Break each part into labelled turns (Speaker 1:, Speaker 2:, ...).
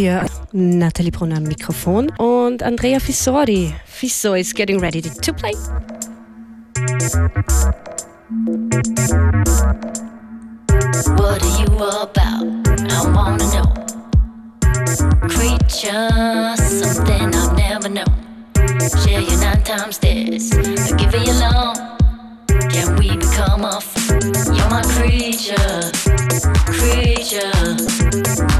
Speaker 1: FM4, Nathalie Brunner am Mikrofon und Andrea Fissori. Fisso is getting ready to play.
Speaker 2: What are you about? I wanna know. Creature, something I've never known. Share your nine times this, I'll give long. Can we become You're my creature, creature,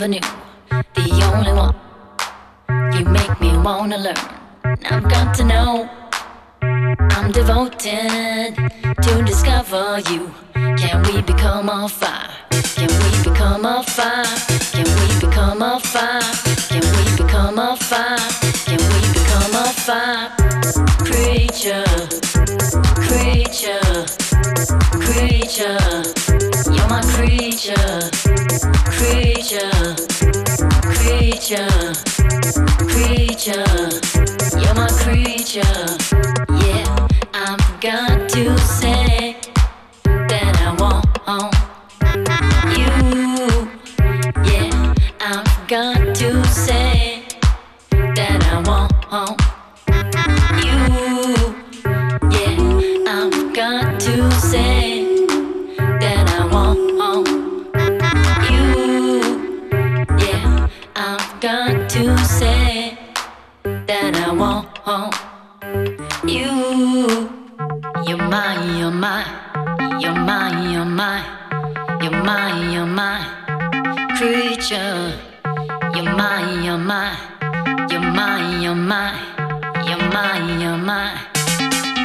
Speaker 2: never knew, the only one. You make me wanna learn. I've got to know. I'm devoted to discover you. Can we become a fire? Can we become a fire? Can we become a fire? Can we become a fire? Can we become a fire? Creature, creature, creature. You're my creature, creature, creature creature, you're my creature. Yeah, I've got to say that I want you. You're mine, you're mine, you're mine, you're mine, you're mine, you're mine, creature. You're mine, you're mine, you're mine, you're mine, you're mine.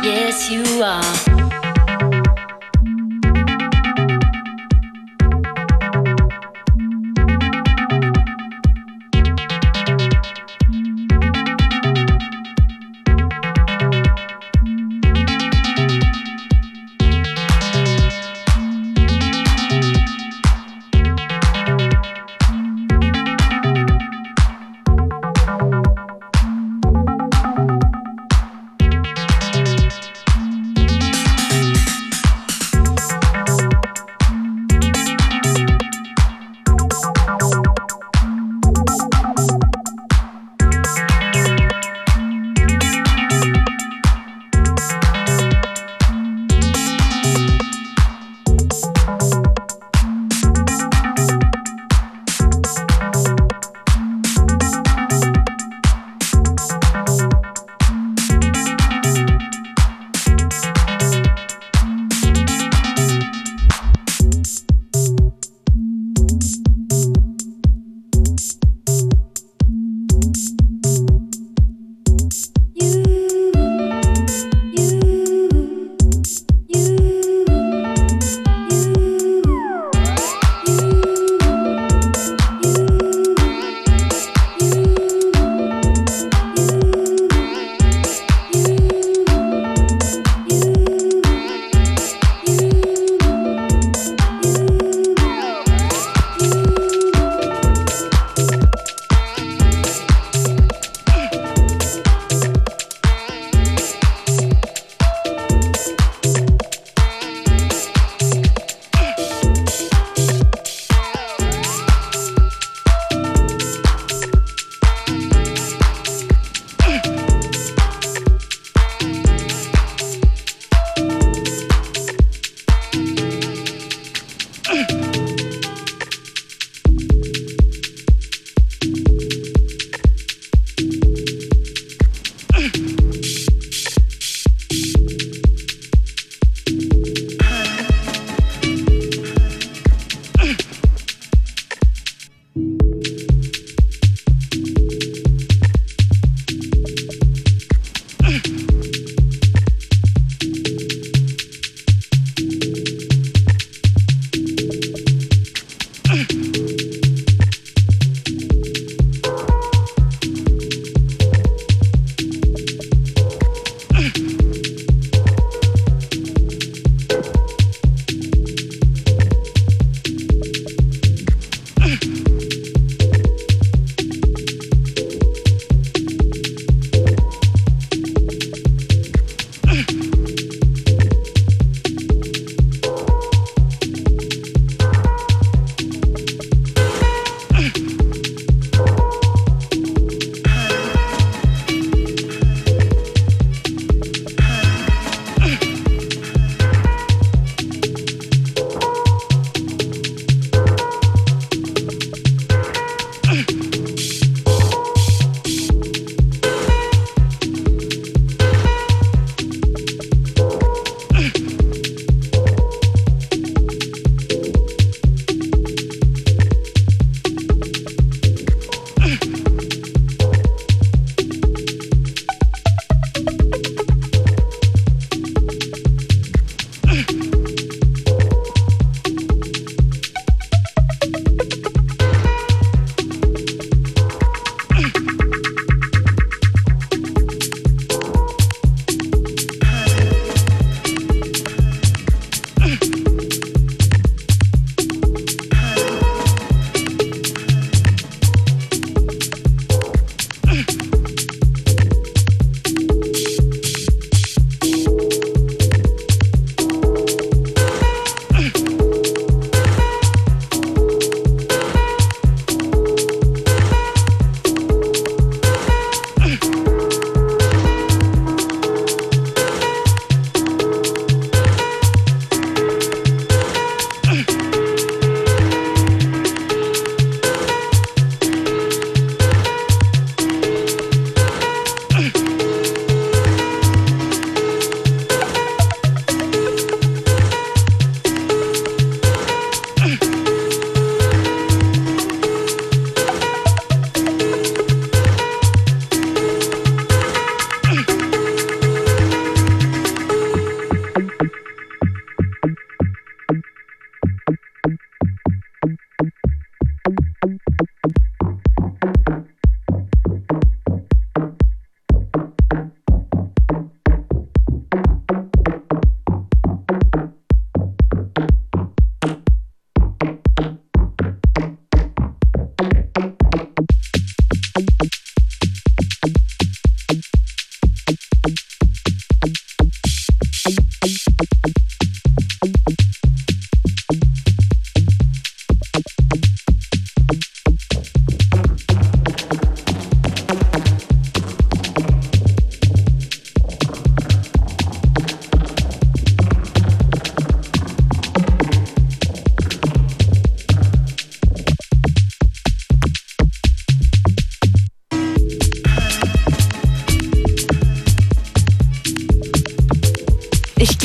Speaker 2: Yes, you are.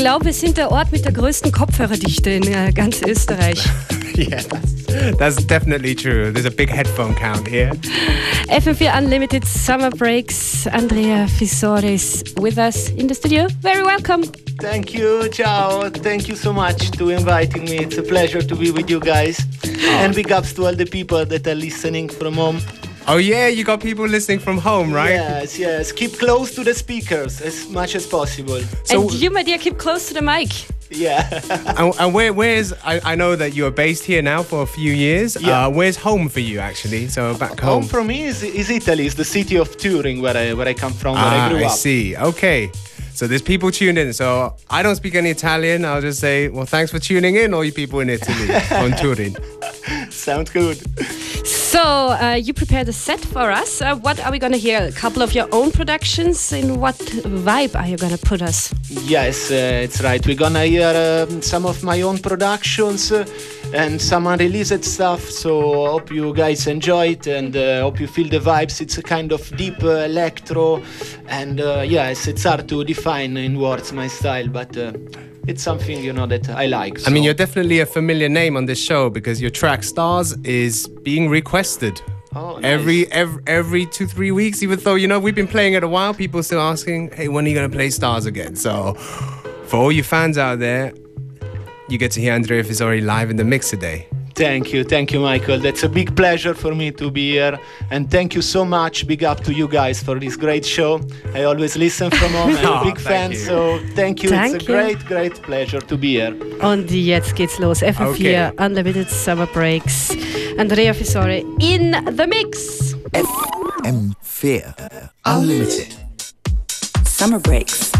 Speaker 1: Glaube, wir sind der Ort mit der größten Kopfhörerdichte in äh, ganz Österreich.
Speaker 3: yeah, that's, that's definitely true. There's a big headphone count here.
Speaker 1: FM4 Unlimited Summer Breaks. Andrea Fisore is with us in the studio. Very welcome.
Speaker 4: Thank you, ciao. Thank you so much to inviting me. It's a pleasure to be with you guys. Oh. And big ups to all the people that are listening from home.
Speaker 3: Oh yeah, you got people listening from home, right?
Speaker 4: Yes, yes. Keep close to the speakers as much as possible.
Speaker 1: So and you, my dear, keep close to the mic.
Speaker 4: Yeah.
Speaker 3: and, and, where, where's I, I know that you are based here now for a few years. Yeah. Uh, where's home for you actually? So back home.
Speaker 4: Home for me is, is Italy. It's the city of Turin where I where I come from, where
Speaker 3: ah,
Speaker 4: I grew
Speaker 3: up. I see. Okay. So there's people tuned in. So I don't speak any Italian. I'll just say, well, thanks for tuning in, all you people in Italy on Turin.
Speaker 4: Sounds good.
Speaker 1: So uh, you prepared a set for us. Uh, what are we going to hear? A couple of your own productions. In what vibe are you going to put us?
Speaker 4: Yes, uh, it's right. We're going to hear um, some of my own productions uh, and some unreleased stuff. So hope you guys enjoy it and uh, hope you feel the vibes. It's a kind of deep uh, electro, and yes, it's hard to define in words my style, but it's something you know that I like.
Speaker 3: So. I mean, you're definitely a familiar name on this show because your track "Stars" is being requested.
Speaker 4: Oh, nice.
Speaker 3: every, every every two three weeks. Even though you know we've been playing it a while, people still asking, "Hey, when are you gonna play Stars again?" So, for all you fans out there, you get to hear Andrea Fisori live in the mix today.
Speaker 4: Thank you, thank you, Michael. That's a big pleasure for me to be here, and thank you so much. Big up to you guys for this great show. I always listen from home. I'm a oh, big fan, you. so thank you.
Speaker 1: Thank
Speaker 4: it's
Speaker 1: a
Speaker 4: you. great, great pleasure to be here.
Speaker 1: Und jetzt geht's los. FM4 okay. Unlimited Summer Breaks. Andrea Fissore in the mix.
Speaker 5: FM4 Unlimited Summer Breaks.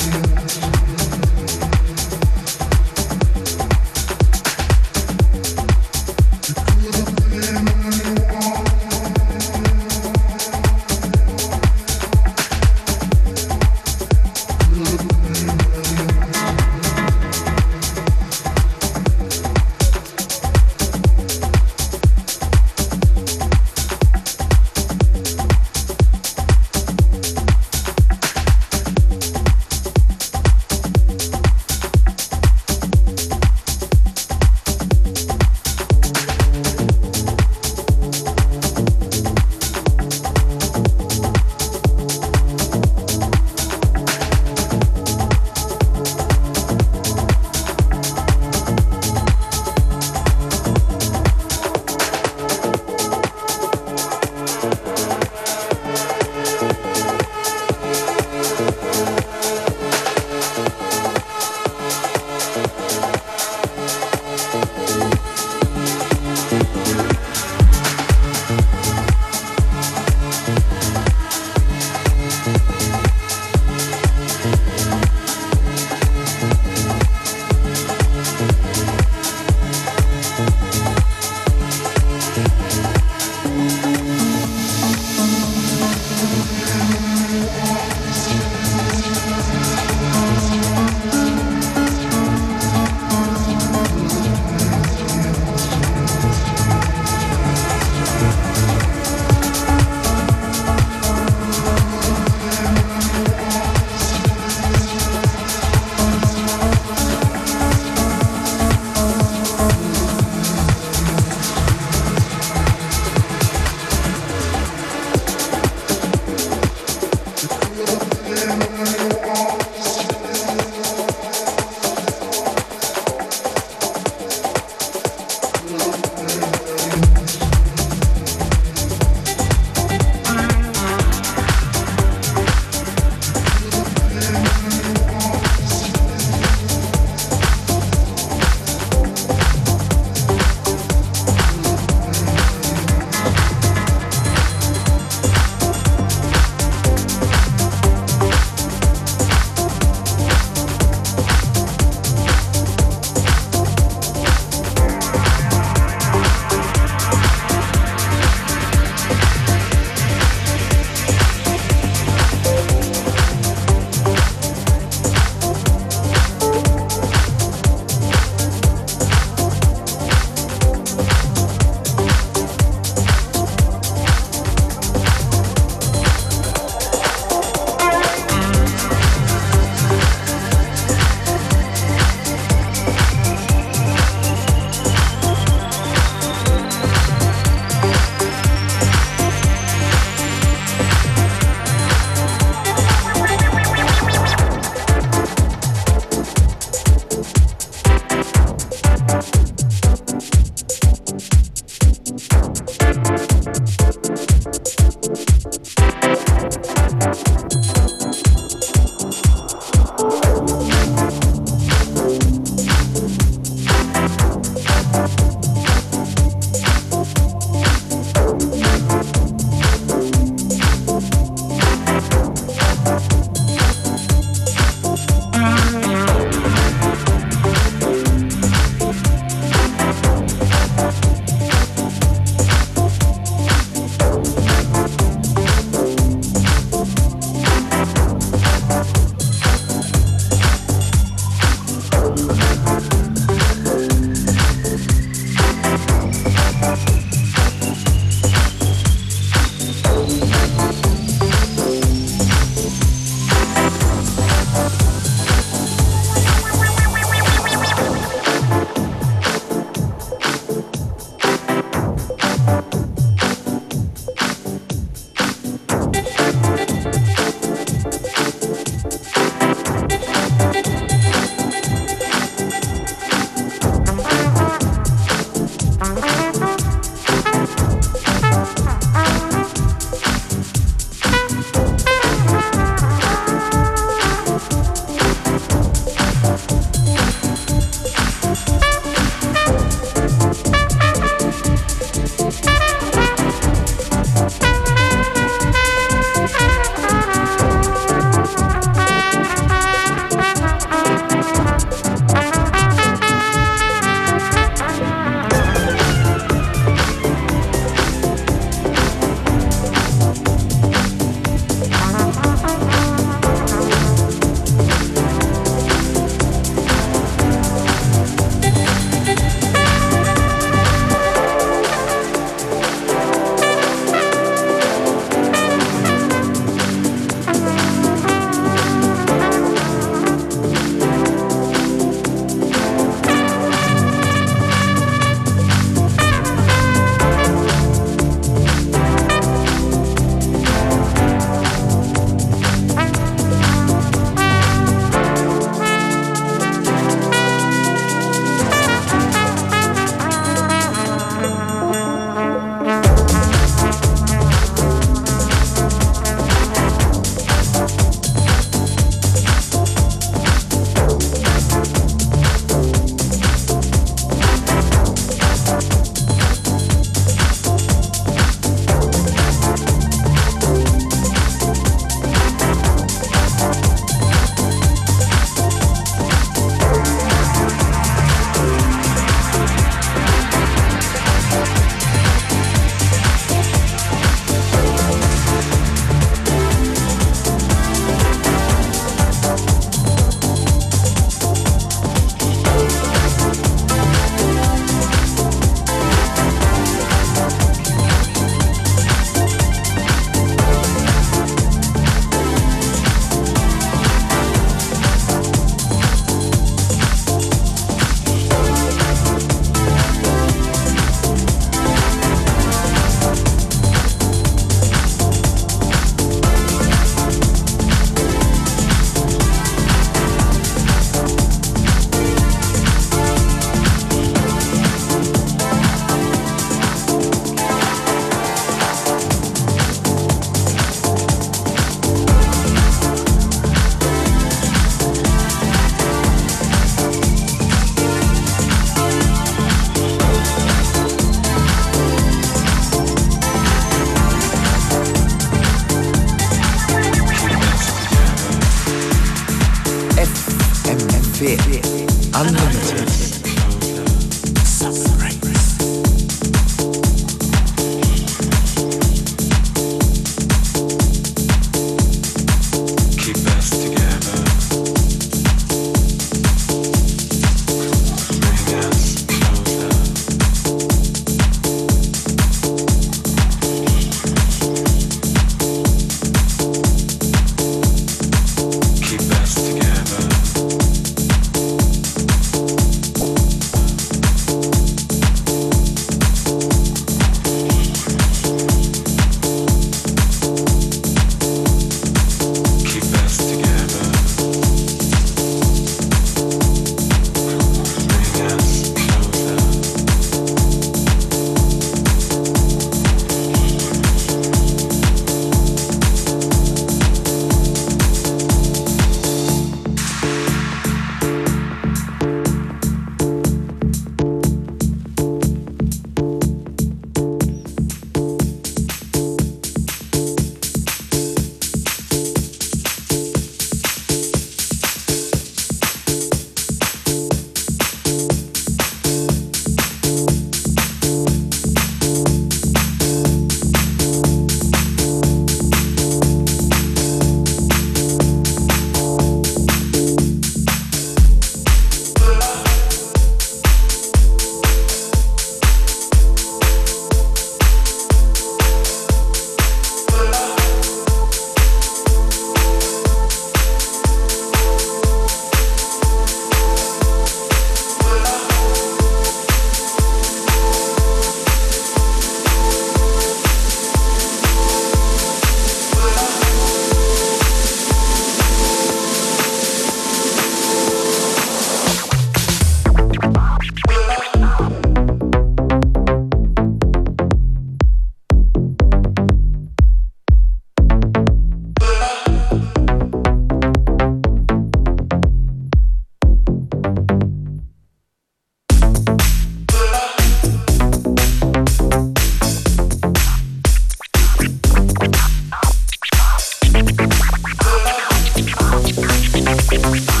Speaker 3: Andrea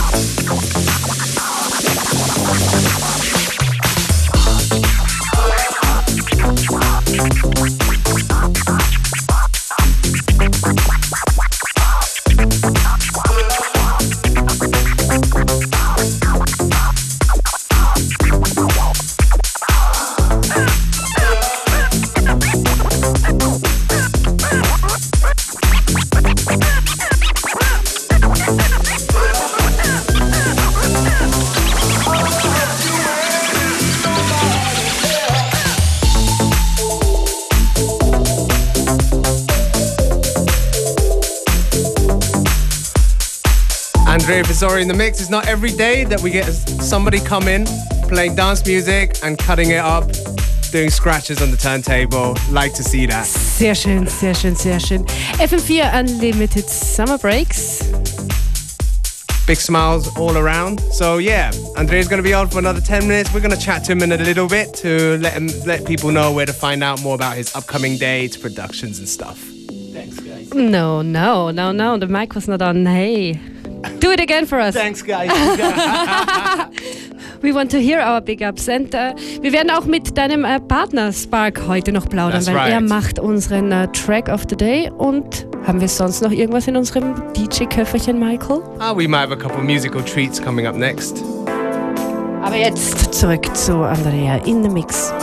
Speaker 3: Visori in the mix. It's not every day that we get somebody come in playing dance music and cutting it up, doing scratches on the turntable. Like to see that.
Speaker 1: Sehr schön, sehr schön, sehr schön. FM4 Unlimited Summer Breaks.
Speaker 3: Big smiles all around. So yeah, Andrea's going to be on for another 10 minutes. We're going to chat to him in a little bit to let him let people know where to find out more about his upcoming dates, productions and stuff.
Speaker 4: Thanks, guys.
Speaker 1: No, no, no, no. The mic was not on. Hey. Do it again for us.
Speaker 4: Thanks, guys.
Speaker 1: We want to hear our big ups. And äh, wir werden auch mit deinem äh, Partner Spark heute noch plaudern,
Speaker 3: That's
Speaker 1: weil
Speaker 3: right.
Speaker 1: er macht unseren äh, Track of the Day. Und haben wir sonst noch irgendwas in unserem DJ-Köfferchen, Michael?
Speaker 3: Ah, we might have a couple musical treats coming up next.
Speaker 1: Aber jetzt zurück zu Andrea in the Mix.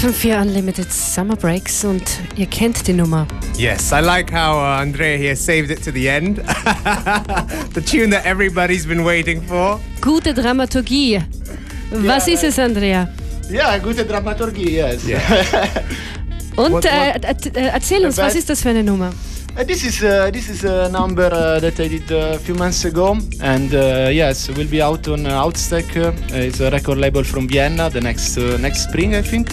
Speaker 1: FM4 Unlimited Summer Breaks und ihr kennt die Nummer.
Speaker 3: Yes, I like how uh, Andrea here saved it to the end. the tune that everybody's been waiting for.
Speaker 1: Gute Dramaturgie. Was
Speaker 4: Ja,
Speaker 1: ist es, Andrea?
Speaker 4: Yeah, gute Dramaturgie, yes.
Speaker 1: Und
Speaker 3: What-
Speaker 1: äh, äh, äh, erzähl uns, was ist das für eine Nummer?
Speaker 4: Uh, this is uh, this is a number uh, that I did uh, a few months ago, and uh, yes, will be out on uh, Outstack. Uh, it's a record label from Vienna. The next uh, next spring, I think.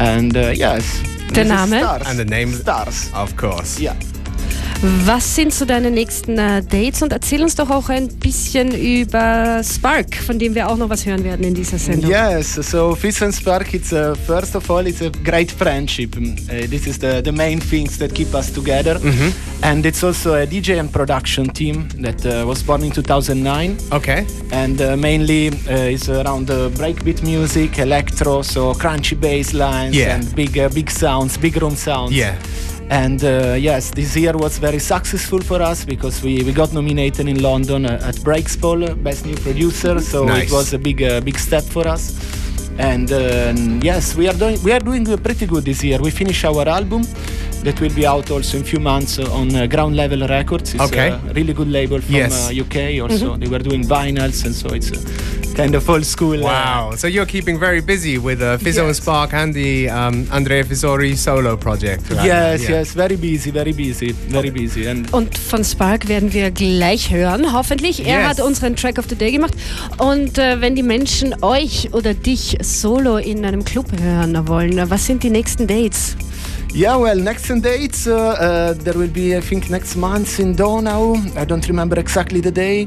Speaker 4: And uh, yes,
Speaker 1: Der
Speaker 4: this is
Speaker 1: Name?
Speaker 4: Stars.
Speaker 3: And the name?
Speaker 4: Stars.
Speaker 3: Of course.
Speaker 4: Yeah.
Speaker 1: Was sind so deine nächsten äh, Dates? Und erzähl uns doch auch ein bisschen über Spark, von dem wir auch noch was hören werden in dieser Sendung.
Speaker 4: Yes, so Fizz and Spark, it's uh, first of all, it's a great friendship. Mm, Uh, this is the, the main things that keep us together. And it's also a DJ and production team that uh, was born in 2009.
Speaker 3: Okay.
Speaker 4: and uh, mainly uh, is around uh, breakbeat music, electro, so crunchy bass lines
Speaker 3: Yeah.
Speaker 4: and big uh, big sounds, big room sounds.
Speaker 3: Yeah.
Speaker 4: And uh, yes, this year was very successful for us because we, we got nominated in London uh, at Breakspoll, uh, Best New Producer. So
Speaker 3: Nice.
Speaker 4: it was a big uh, big step for us. And uh, yes, we are doing we are doing uh, pretty good this year. We finish our album that will be out also in few months on uh, Ground Level Records. It's
Speaker 3: Okay.
Speaker 4: a really good label from
Speaker 3: Yes.
Speaker 4: uh, UK. Also, they were doing vinyls, and so it's uh, kind of old school. uh,
Speaker 3: Wow. So you're keeping very busy with uh, Fizzo and
Speaker 4: Yes.
Speaker 3: Spark and the um, Andrea Fisori solo project. right.
Speaker 4: Yes,
Speaker 3: Yeah.
Speaker 4: yes, very busy, very busy, very busy. And
Speaker 1: Und von Spark werden wir gleich hören, hoffentlich. Er
Speaker 3: Yes.
Speaker 1: hat unseren Track of the Day gemacht. Und äh, wenn die Menschen euch oder dich solo in einem Club hören wollen, was sind die nächsten Dates?
Speaker 4: yeah, well, next dates uh, uh, there will be, I think, next month in Donau. I don't remember exactly the day.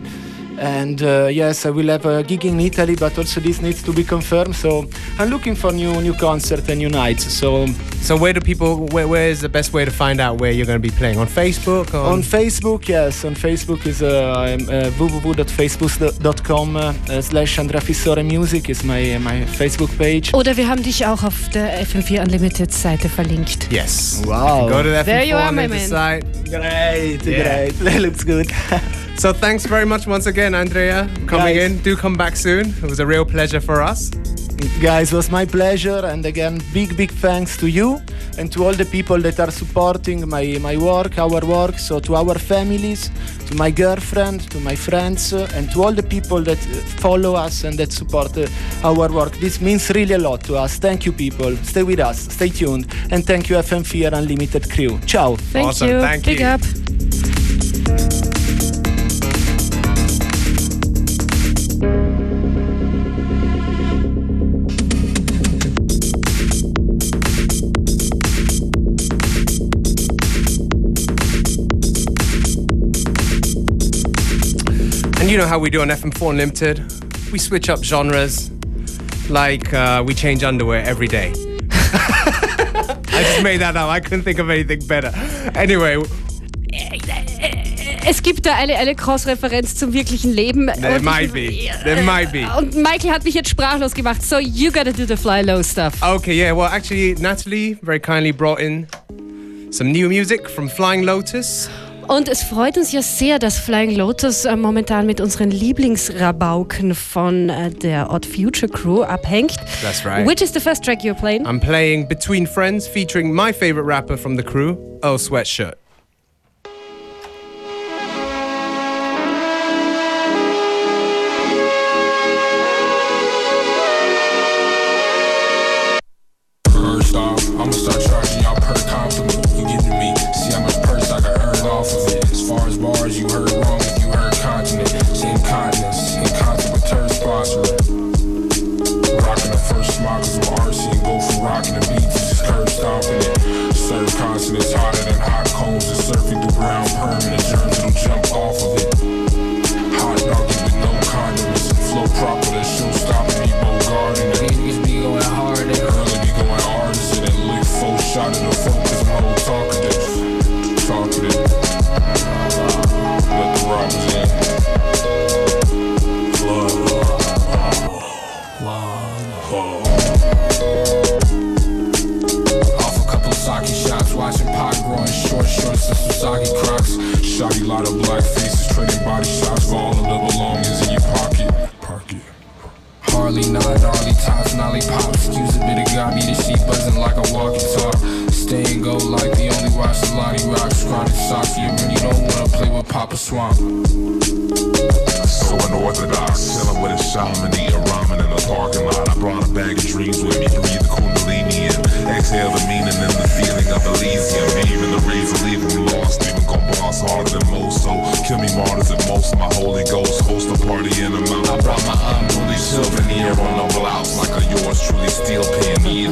Speaker 4: And uh, yes, I will have a gig in Italy, but also this needs to be confirmed. So I'm looking for new new concert and new nights. So
Speaker 3: So where do people? Where, where is the best way to find out where you're going to be playing? On Facebook? Or
Speaker 4: on Facebook, yes, on Facebook is uh, I'm, uh, www.facebook.com uh, slash Andrea Fissore Music is my my Facebook page.
Speaker 1: Oder wir haben dich auch auf der FM4 Unlimited Seite verlinkt.
Speaker 3: yes.
Speaker 4: Wow.
Speaker 3: Go to the
Speaker 1: There you
Speaker 3: FM4
Speaker 1: are, my
Speaker 3: Limited
Speaker 1: man.
Speaker 3: site.
Speaker 4: Great,
Speaker 3: Yeah.
Speaker 4: great. That looks good.
Speaker 3: So thanks very much once again, Andrea, coming
Speaker 4: Guys.
Speaker 3: in. Do come back soon. It was a real pleasure for us.
Speaker 4: Guys, it was my pleasure, and again, big, big thanks to you and to all the people that are supporting my, my work, our work. So, to our families, to my girlfriend, to my friends, uh, and to all the people that uh, follow us and that support uh, our work. This means really a lot to us. Thank you, people. Stay with us, stay tuned, and thank you, FM4 Unlimited crew. Ciao.
Speaker 1: Thank
Speaker 3: Awesome,
Speaker 1: you.
Speaker 3: thank
Speaker 1: Big
Speaker 3: you.
Speaker 1: up.
Speaker 3: You know how we do on FM4 Unlimited? We switch up genres like uh, we change underwear every day. I just made that up. I couldn't think of anything better. Anyway,
Speaker 1: Es gibt da eine, eine Cross-Referenz zum wirklichen Leben.
Speaker 3: there might be. There might be.
Speaker 1: Und Michael hat mich jetzt sprachlos gemacht. So, you gotta do the fly low stuff.
Speaker 3: Okay, yeah. Well, actually, Natalie very kindly brought in some new music from Flying Lotus.
Speaker 1: Und es freut uns ja sehr, dass Flying Lotus äh, momentan mit unseren Lieblingsrabauken von äh, der Odd Future Crew abhängt.
Speaker 3: That's right.
Speaker 1: Which is the first track you're playing?
Speaker 3: I'm playing Between Friends featuring my favorite rapper from the crew, Earl Sweatshirt.
Speaker 6: Off a couple sake shots, watching pot growing short shorts and Sasaki crocs. Shotty lot of black faces, trading body shots for all of the belongings in your pocket. Harley, non Harley tops, nolly pops. Excuse a bit of God, me the sheep buzzing like a walkie talk. Stay and go like the only watch the Lottie rock. Scrawny socks, you really don't wanna play with Papa Swamp.
Speaker 7: So unorthodox, chilling with a shaman, eating parking lot. I brought a bag of dreams with me, breathe. Exhale the meaning and the feeling of Elysium. Even the leave them lost, even gon' boss harder than most. So kill me martyrs and most of my Holy Ghost. Host a party in a mountain. I brought my unruly souvenir on the blouse like a yours European.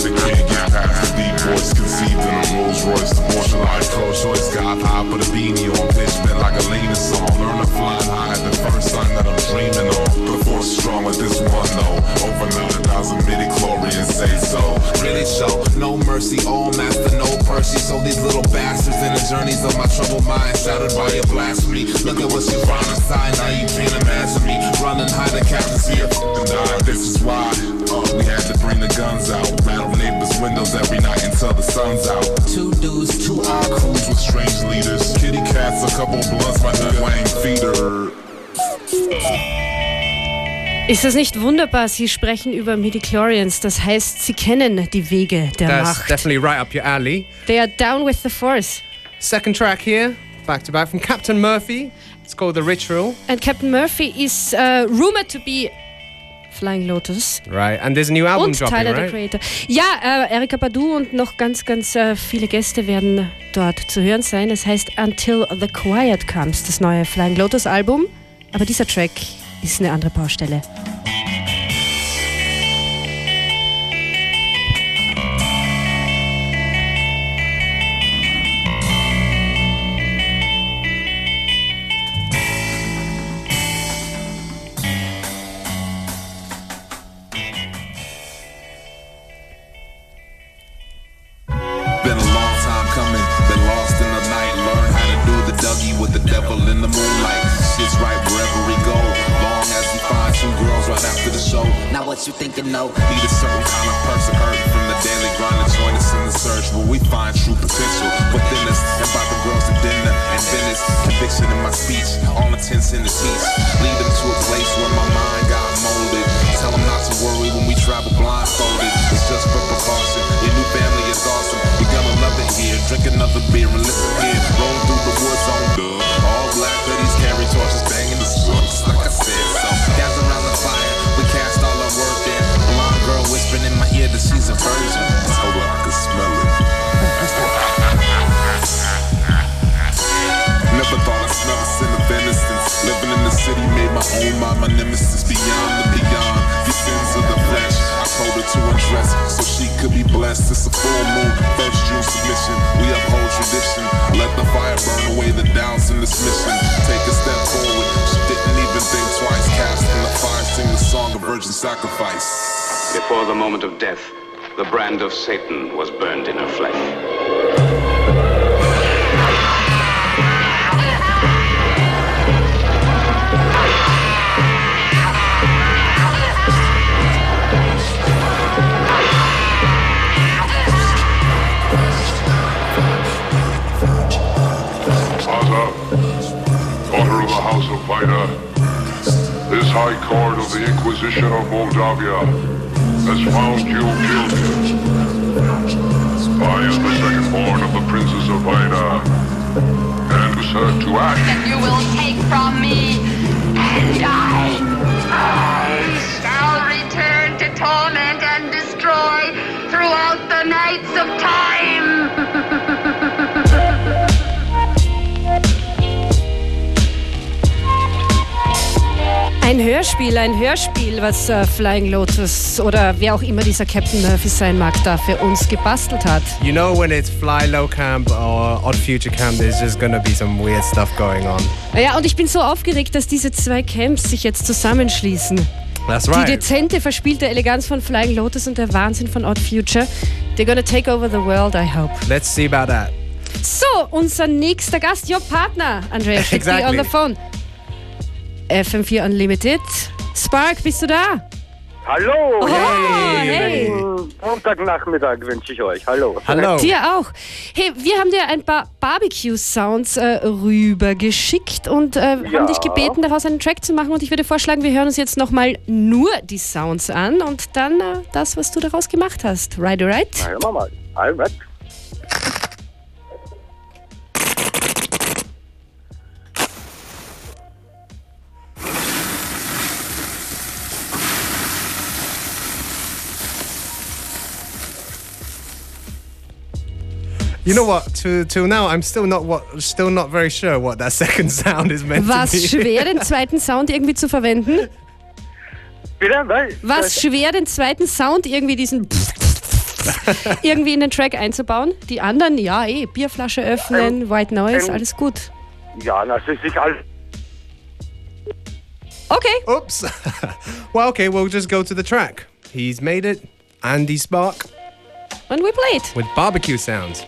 Speaker 7: They can't get past the deep voice conceived in a Rolls Royce. The Porsche life coach choice got high, put a beanie on. Pitch bent like a leaning song. Learn to fly high at the first sign that I'm dreaming on. The force strong with this one though. Over nine thousand midi chlorians say so. Show no mercy, all master, no Percy. So these little bastards in the journeys of my troubled mind, shattered by your blasphemy. Look at what you find inside, now you can't imagine me running high the captain's here. And die. This is why uh, we had to bring the guns out, rattle neighbors' windows every night until the sun's out. Two dudes, two odd crews with strange leaders. Kitty cats, a couple blunts, my nigga Wayne feeder.
Speaker 1: Ist das nicht wunderbar? Sie sprechen über Midichlorians, das heißt, Sie kennen die Wege der
Speaker 3: That's
Speaker 1: Macht.
Speaker 3: definitely right up your alley.
Speaker 1: They are down with the force.
Speaker 3: Second track here, back to back from Captain Murphy. It's called The Ritual.
Speaker 1: And Captain Murphy is uh, rumored to be Flying Lotus.
Speaker 3: Right, and there's a new album
Speaker 1: und
Speaker 3: dropping,
Speaker 1: Tyler the
Speaker 3: right?
Speaker 1: Creator. Ja, äh, Erika Badu und noch ganz, ganz äh, viele Gäste werden dort zu hören sein. Es heißt Until the Quiet Comes, das neue Flying Lotus Album. Aber dieser Track ist eine andere Baustelle.
Speaker 8: Before the moment of death, the brand of Satan was burned in her flesh.
Speaker 9: Aza, this High Court of the Inquisition of Moldavia has found you guilty. I am the second born of the Princess of Ida, and was heard to act.
Speaker 10: that you will take from me, and I, I shall return to torment and destroy throughout the nights of time.
Speaker 1: Ein Hörspiel, ein Hörspiel, was äh, Flying Lotus oder wer auch immer dieser Captain Murphy sein mag, da für uns gebastelt hat.
Speaker 3: You know when it's Fly Low Camp or Odd Future Camp, there's just gonna be some weird stuff going on.
Speaker 1: Ja, und ich bin so aufgeregt, dass diese zwei Camps sich jetzt zusammenschließen.
Speaker 3: That's
Speaker 1: Die
Speaker 3: right.
Speaker 1: dezente, verspielte Eleganz von Flying Lotus und der Wahnsinn von Odd Future. They're gonna take over the world, I hope.
Speaker 3: Let's see about that.
Speaker 1: So, unser nächster Gast, your partner, Andrea Schicki
Speaker 3: Exactly.
Speaker 1: on the phone. FM4 Unlimited. Spark, bist du da?
Speaker 11: Hallo!
Speaker 1: Oh, hey.
Speaker 11: Schönen Montagnachmittag wünsche ich euch. Hallo.
Speaker 3: Hallo.
Speaker 1: Dir auch. Hey, wir haben dir ein paar Barbecue-Sounds äh, rübergeschickt und äh,
Speaker 11: Ja.
Speaker 1: haben dich gebeten, daraus einen Track zu machen. Und ich würde vorschlagen, wir hören uns jetzt nochmal nur die Sounds an und dann äh, das, was du daraus gemacht hast. Right, right?
Speaker 11: Na, hören wir mal. Alright.
Speaker 3: You know what? To, till now, I'm still not what, still not very sure what that second sound is meant
Speaker 1: War
Speaker 3: to be.
Speaker 1: es schwer, den zweiten Sound irgendwie zu verwenden?
Speaker 11: Bitte? Weil,
Speaker 1: War es schwer, den zweiten Sound irgendwie diesen irgendwie in den Track einzubauen? Die anderen, ja, eh, Bierflasche öffnen,
Speaker 11: Ähm,
Speaker 1: White Noise,
Speaker 11: ähm,
Speaker 1: alles gut.
Speaker 11: Ja, na, das ist egal.
Speaker 1: Okay.
Speaker 3: Oops. well, okay, we'll just go to the track. He's made it. Andy Spark
Speaker 1: And we play it.
Speaker 3: with barbecue sounds.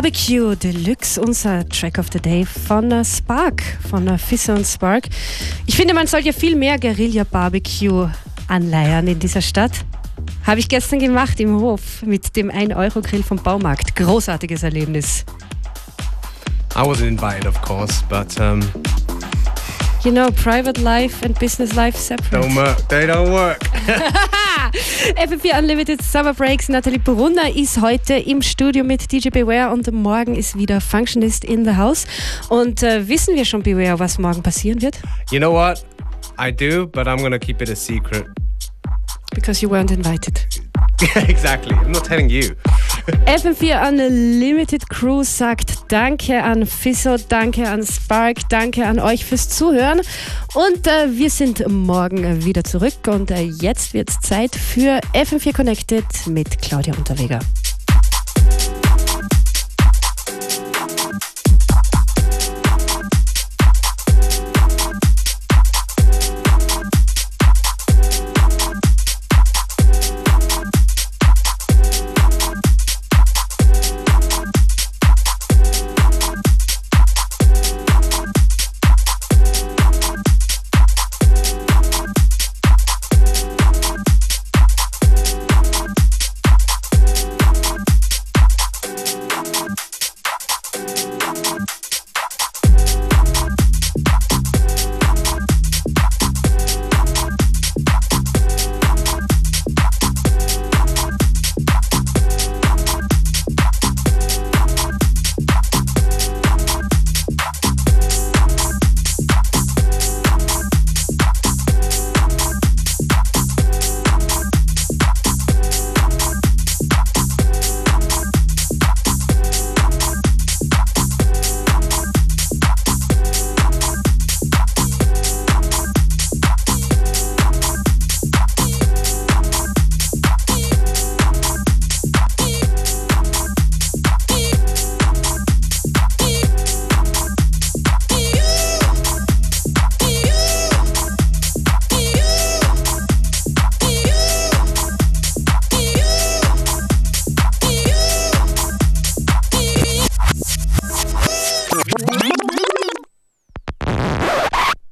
Speaker 1: Barbecue Deluxe, unser Track of the Day von äh, Spark, von äh, Fisser und Spark. Ich finde, man sollte ja viel mehr Guerilla-Barbecue anleiern in dieser Stadt. Habe ich gestern gemacht im Hof mit dem 1-Euro-Grill vom Baumarkt. Großartiges Erlebnis.
Speaker 3: I wasn't invited, of course, but um,
Speaker 1: You know, private life and business life separate.
Speaker 3: don't work. They don't work.
Speaker 1: FM4 Unlimited Summer Breaks. Nathalie Brunner ist heute im Studio mit DJ Beware und morgen ist wieder Functionist in the House. Und äh, wissen wir schon, Beware, was morgen passieren wird?
Speaker 3: You know what? I do, but I'm gonna keep it a secret.
Speaker 1: Because you weren't invited.
Speaker 3: exactly. I'm not telling you.
Speaker 1: FM4 Unlimited Crew sagt Danke an Fisso, danke an Spark, danke an euch fürs Zuhören. Und äh, wir sind morgen wieder zurück. Und äh, jetzt wird's Zeit für FM4 Connected mit Claudia Unterweger.